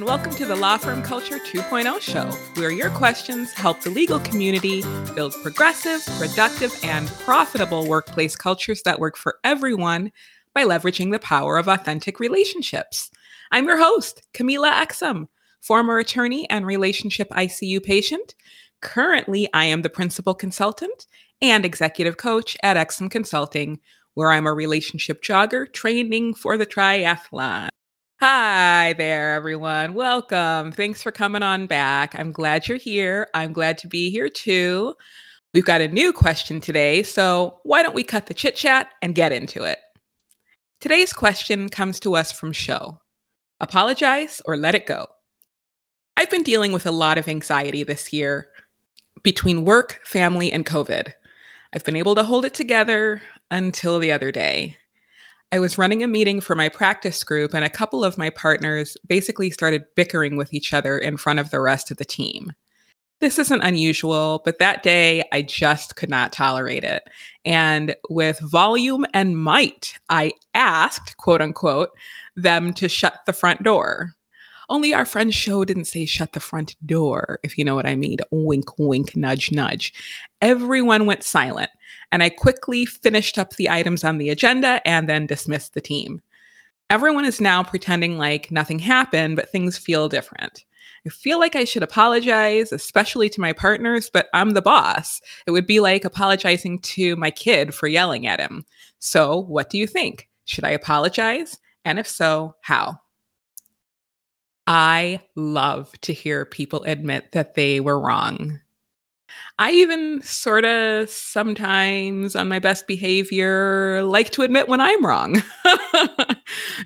and welcome to the Law Firm Culture 2.0 show, where your questions help the legal community build progressive, productive, and profitable workplace cultures that work for everyone by leveraging the power of authentic relationships. I'm your host, Camila Exum, former attorney and relationship ICU patient. Currently, I am the principal consultant and executive coach at Exum Consulting, where I'm a relationship jogger training for the triathlon. Hi there, everyone. Welcome. Thanks for coming on back. I'm glad you're here. I'm glad to be here too. We've got a new question today, so why don't we cut the chit chat and get into it? Today's question comes to us from Sho Apologize or let it go. I've been dealing with a lot of anxiety this year between work, family, and COVID. I've been able to hold it together until the other day. I was running a meeting for my practice group, and a couple of my partners basically started bickering with each other in front of the rest of the team. This isn't unusual, but that day I just could not tolerate it. And with volume and might, I asked, quote unquote, them to shut the front door. Only our friend Sho didn't say shut the front door, if you know what I mean. Wink, wink, nudge, nudge. Everyone went silent, and I quickly finished up the items on the agenda and then dismissed the team. Everyone is now pretending like nothing happened, but things feel different. I feel like I should apologize, especially to my partners, but I'm the boss. It would be like apologizing to my kid for yelling at him. So, what do you think? Should I apologize? And if so, how? I love to hear people admit that they were wrong. I even sort of sometimes on my best behavior like to admit when I'm wrong.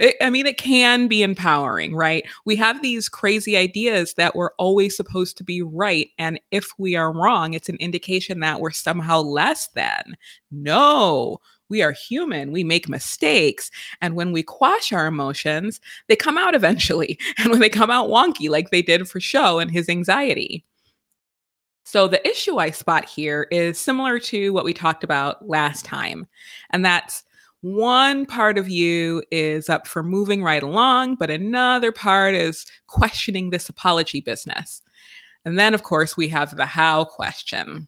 it, I mean, it can be empowering, right? We have these crazy ideas that we're always supposed to be right. And if we are wrong, it's an indication that we're somehow less than. No, we are human. We make mistakes. And when we quash our emotions, they come out eventually. And when they come out wonky, like they did for Sho and his anxiety. So, the issue I spot here is similar to what we talked about last time. And that's one part of you is up for moving right along, but another part is questioning this apology business. And then, of course, we have the how question.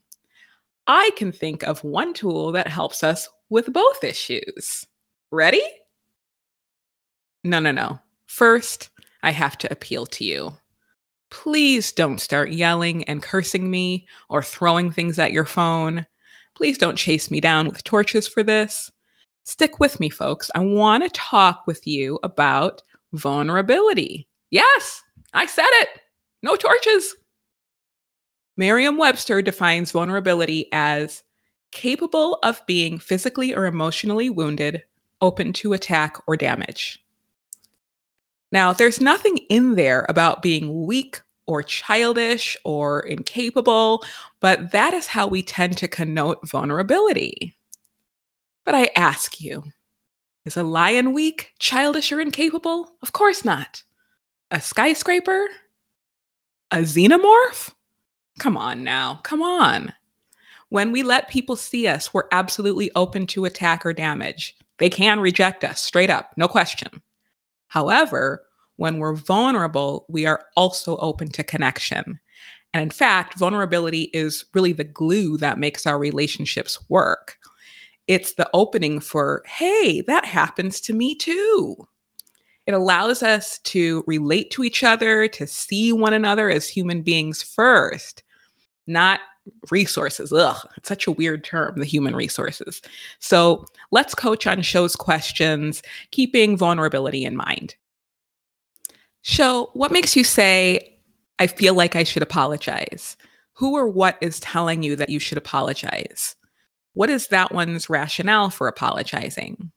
I can think of one tool that helps us with both issues. Ready? No, no, no. First, I have to appeal to you. Please don't start yelling and cursing me or throwing things at your phone. Please don't chase me down with torches for this. Stick with me, folks. I want to talk with you about vulnerability. Yes, I said it. No torches. Merriam Webster defines vulnerability as capable of being physically or emotionally wounded, open to attack or damage. Now, there's nothing in there about being weak or childish or incapable, but that is how we tend to connote vulnerability. But I ask you, is a lion weak, childish, or incapable? Of course not. A skyscraper? A xenomorph? Come on now, come on. When we let people see us, we're absolutely open to attack or damage. They can reject us straight up, no question. However, when we're vulnerable, we are also open to connection. And in fact, vulnerability is really the glue that makes our relationships work. It's the opening for, hey, that happens to me too. It allows us to relate to each other, to see one another as human beings first, not resources. Ugh, it's such a weird term, the human resources. So let's coach on Sho's questions, keeping vulnerability in mind. Sho, what makes you say, I feel like I should apologize? Who or what is telling you that you should apologize? What is that one's rationale for apologizing?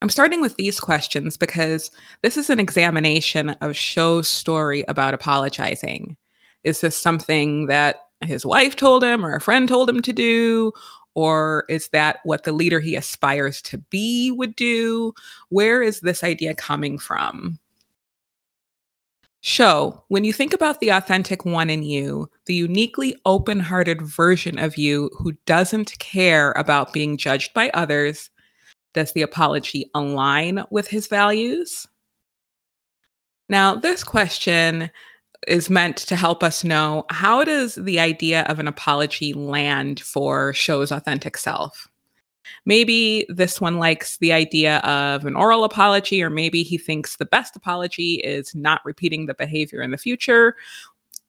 I'm starting with these questions because this is an examination of Sho's story about apologizing. Is this something that his wife told him or a friend told him to do? Or is that what the leader he aspires to be would do? Where is this idea coming from? Sho, when you think about the authentic one in you, the uniquely open hearted version of you who doesn't care about being judged by others, does the apology align with his values? Now, this question is meant to help us know how does the idea of an apology land for Sho's authentic self? Maybe this one likes the idea of an oral apology, or maybe he thinks the best apology is not repeating the behavior in the future.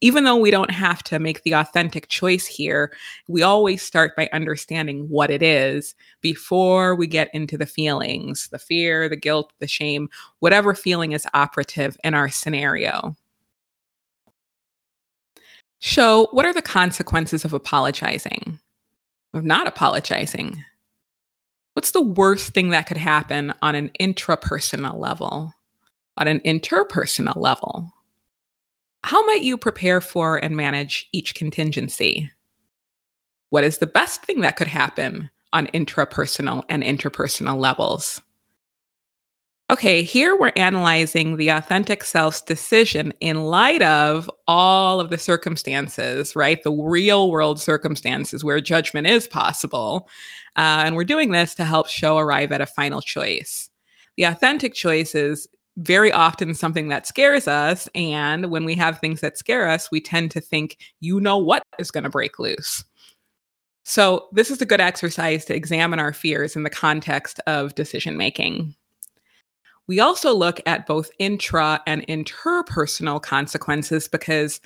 Even though we don't have to make the authentic choice here, we always start by understanding what it is before we get into the feelings the fear, the guilt, the shame, whatever feeling is operative in our scenario. So, what are the consequences of apologizing, of not apologizing? What's the worst thing that could happen on an intrapersonal level, on an interpersonal level? How might you prepare for and manage each contingency? What is the best thing that could happen on intrapersonal and interpersonal levels? Okay, here we're analyzing the authentic self's decision in light of all of the circumstances, right? The real world circumstances where judgment is possible. Uh, and we're doing this to help Sho arrive at a final choice. The authentic choice is very often something that scares us. And when we have things that scare us, we tend to think, you know what is going to break loose. So, this is a good exercise to examine our fears in the context of decision making. We also look at both intra and interpersonal consequences because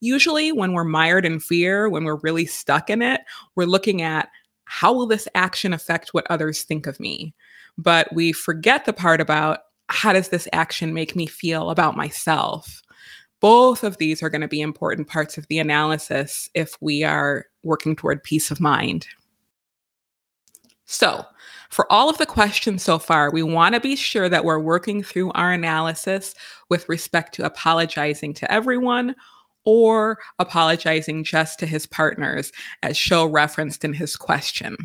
usually when we're mired in fear, when we're really stuck in it, we're looking at how will this action affect what others think of me? But we forget the part about how does this action make me feel about myself? Both of these are going to be important parts of the analysis if we are working toward peace of mind. So, for all of the questions so far, we want to be sure that we're working through our analysis with respect to apologizing to everyone or apologizing just to his partners, as Sho referenced in his question.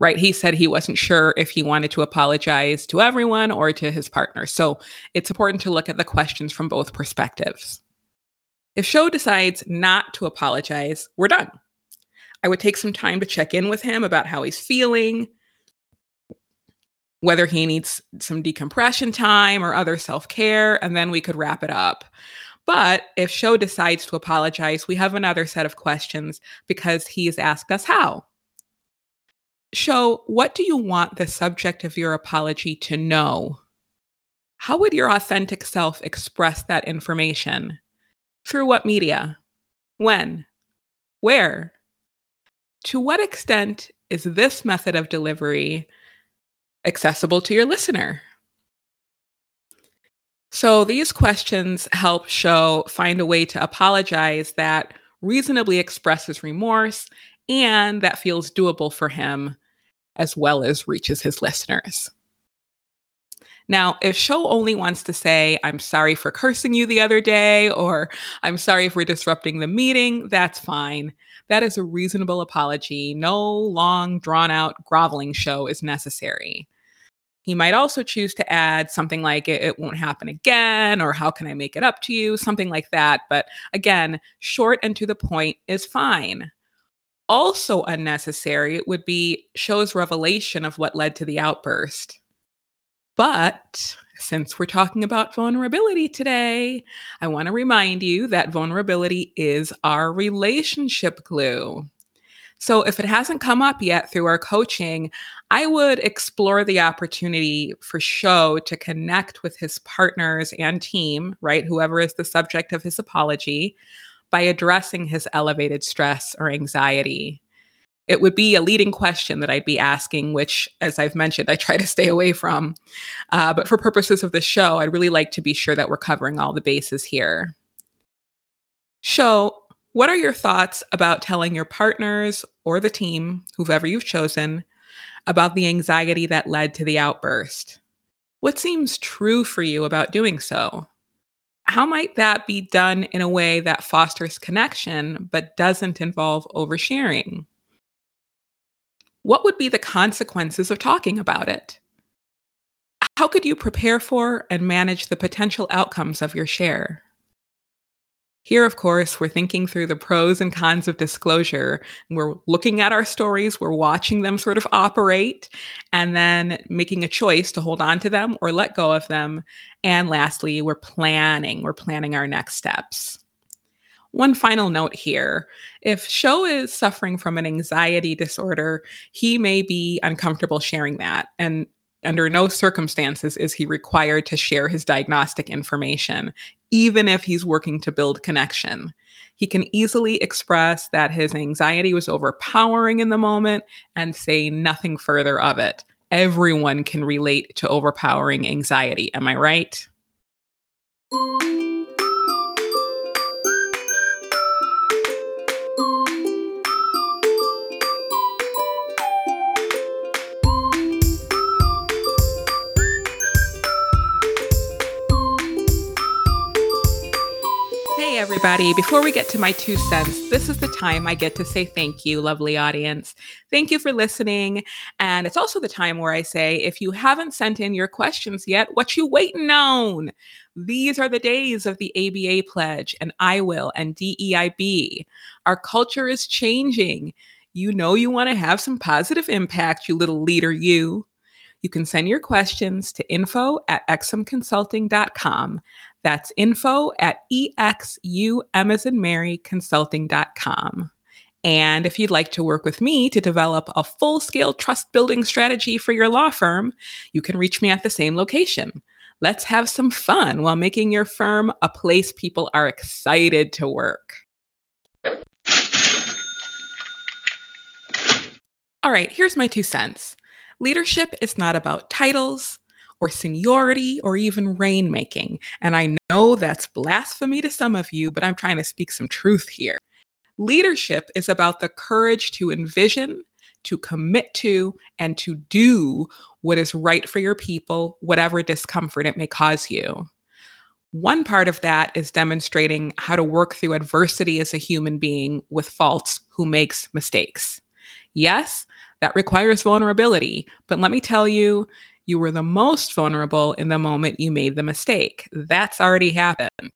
Right? He said he wasn't sure if he wanted to apologize to everyone or to his partner. So it's important to look at the questions from both perspectives. If Sho decides not to apologize, we're done. I would take some time to check in with him about how he's feeling, whether he needs some decompression time or other self care, and then we could wrap it up. But if Sho decides to apologize, we have another set of questions because he has asked us how. Sho, what do you want the subject of your apology to know? How would your authentic self express that information? Through what media? When? Where? To what extent is this method of delivery accessible to your listener? So these questions help Sho find a way to apologize that reasonably expresses remorse and that feels doable for him as well as reaches his listeners. Now, if Sho only wants to say, I'm sorry for cursing you the other day, or I'm sorry for disrupting the meeting, that's fine. That is a reasonable apology. No long, drawn out groveling Sho is necessary. He might also choose to add something like it, it, won't happen again, or how can I make it up to you, something like that. But again, short and to the point is fine. Also unnecessary would be Sho's revelation of what led to the outburst. But since we're talking about vulnerability today, I want to remind you that vulnerability is our relationship glue. So if it hasn't come up yet through our coaching, I would explore the opportunity for Sho to connect with his partners and team, right? Whoever is the subject of his apology, by addressing his elevated stress or anxiety it would be a leading question that I'd be asking, which, as I've mentioned, I try to stay away from. Uh, but for purposes of the show, I'd really like to be sure that we're covering all the bases here. So, what are your thoughts about telling your partners or the team, whoever you've chosen, about the anxiety that led to the outburst? What seems true for you about doing so? How might that be done in a way that fosters connection but doesn't involve oversharing? What would be the consequences of talking about it? How could you prepare for and manage the potential outcomes of your share? Here, of course, we're thinking through the pros and cons of disclosure. We're looking at our stories, we're watching them sort of operate, and then making a choice to hold on to them or let go of them. And lastly, we're planning, we're planning our next steps. One final note here if Sho is suffering from an anxiety disorder, he may be uncomfortable sharing that. And under no circumstances is he required to share his diagnostic information, even if he's working to build connection. He can easily express that his anxiety was overpowering in the moment and say nothing further of it. Everyone can relate to overpowering anxiety. Am I right? Everybody. Before we get to my two cents, this is the time I get to say thank you, lovely audience. Thank you for listening. And it's also the time where I say, if you haven't sent in your questions yet, what you waiting on? These are the days of the ABA pledge and I will and DEIB. Our culture is changing. You know you want to have some positive impact, you little leader, you. You can send your questions to info at exumconsulting.com. That's info at exum as in Mary consulting.com. And if you'd like to work with me to develop a full scale trust building strategy for your law firm, you can reach me at the same location. Let's have some fun while making your firm a place people are excited to work. All right, here's my two cents. Leadership is not about titles or seniority or even rainmaking. And I know that's blasphemy to some of you, but I'm trying to speak some truth here. Leadership is about the courage to envision, to commit to, and to do what is right for your people, whatever discomfort it may cause you. One part of that is demonstrating how to work through adversity as a human being with faults who makes mistakes. Yes, that requires vulnerability. But let me tell you, you were the most vulnerable in the moment you made the mistake. That's already happened.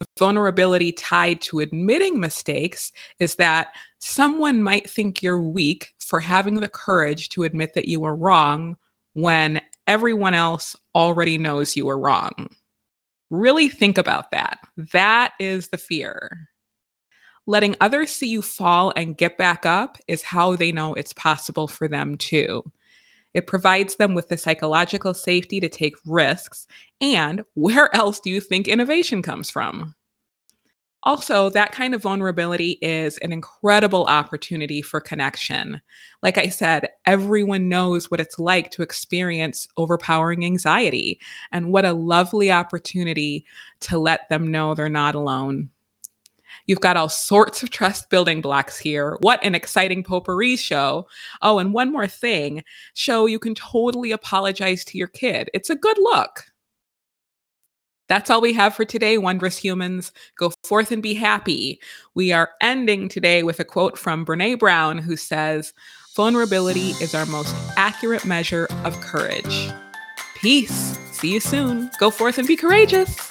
The vulnerability tied to admitting mistakes is that someone might think you're weak for having the courage to admit that you were wrong when everyone else already knows you were wrong. Really think about that. That is the fear. Letting others see you fall and get back up is how they know it's possible for them too. It provides them with the psychological safety to take risks. And where else do you think innovation comes from? Also, that kind of vulnerability is an incredible opportunity for connection. Like I said, everyone knows what it's like to experience overpowering anxiety, and what a lovely opportunity to let them know they're not alone. You've got all sorts of trust building blocks here. What an exciting potpourri Sho. Oh, and one more thing Sho you can totally apologize to your kid. It's a good look. That's all we have for today, wondrous humans. Go forth and be happy. We are ending today with a quote from Brene Brown, who says, Vulnerability is our most accurate measure of courage. Peace. See you soon. Go forth and be courageous.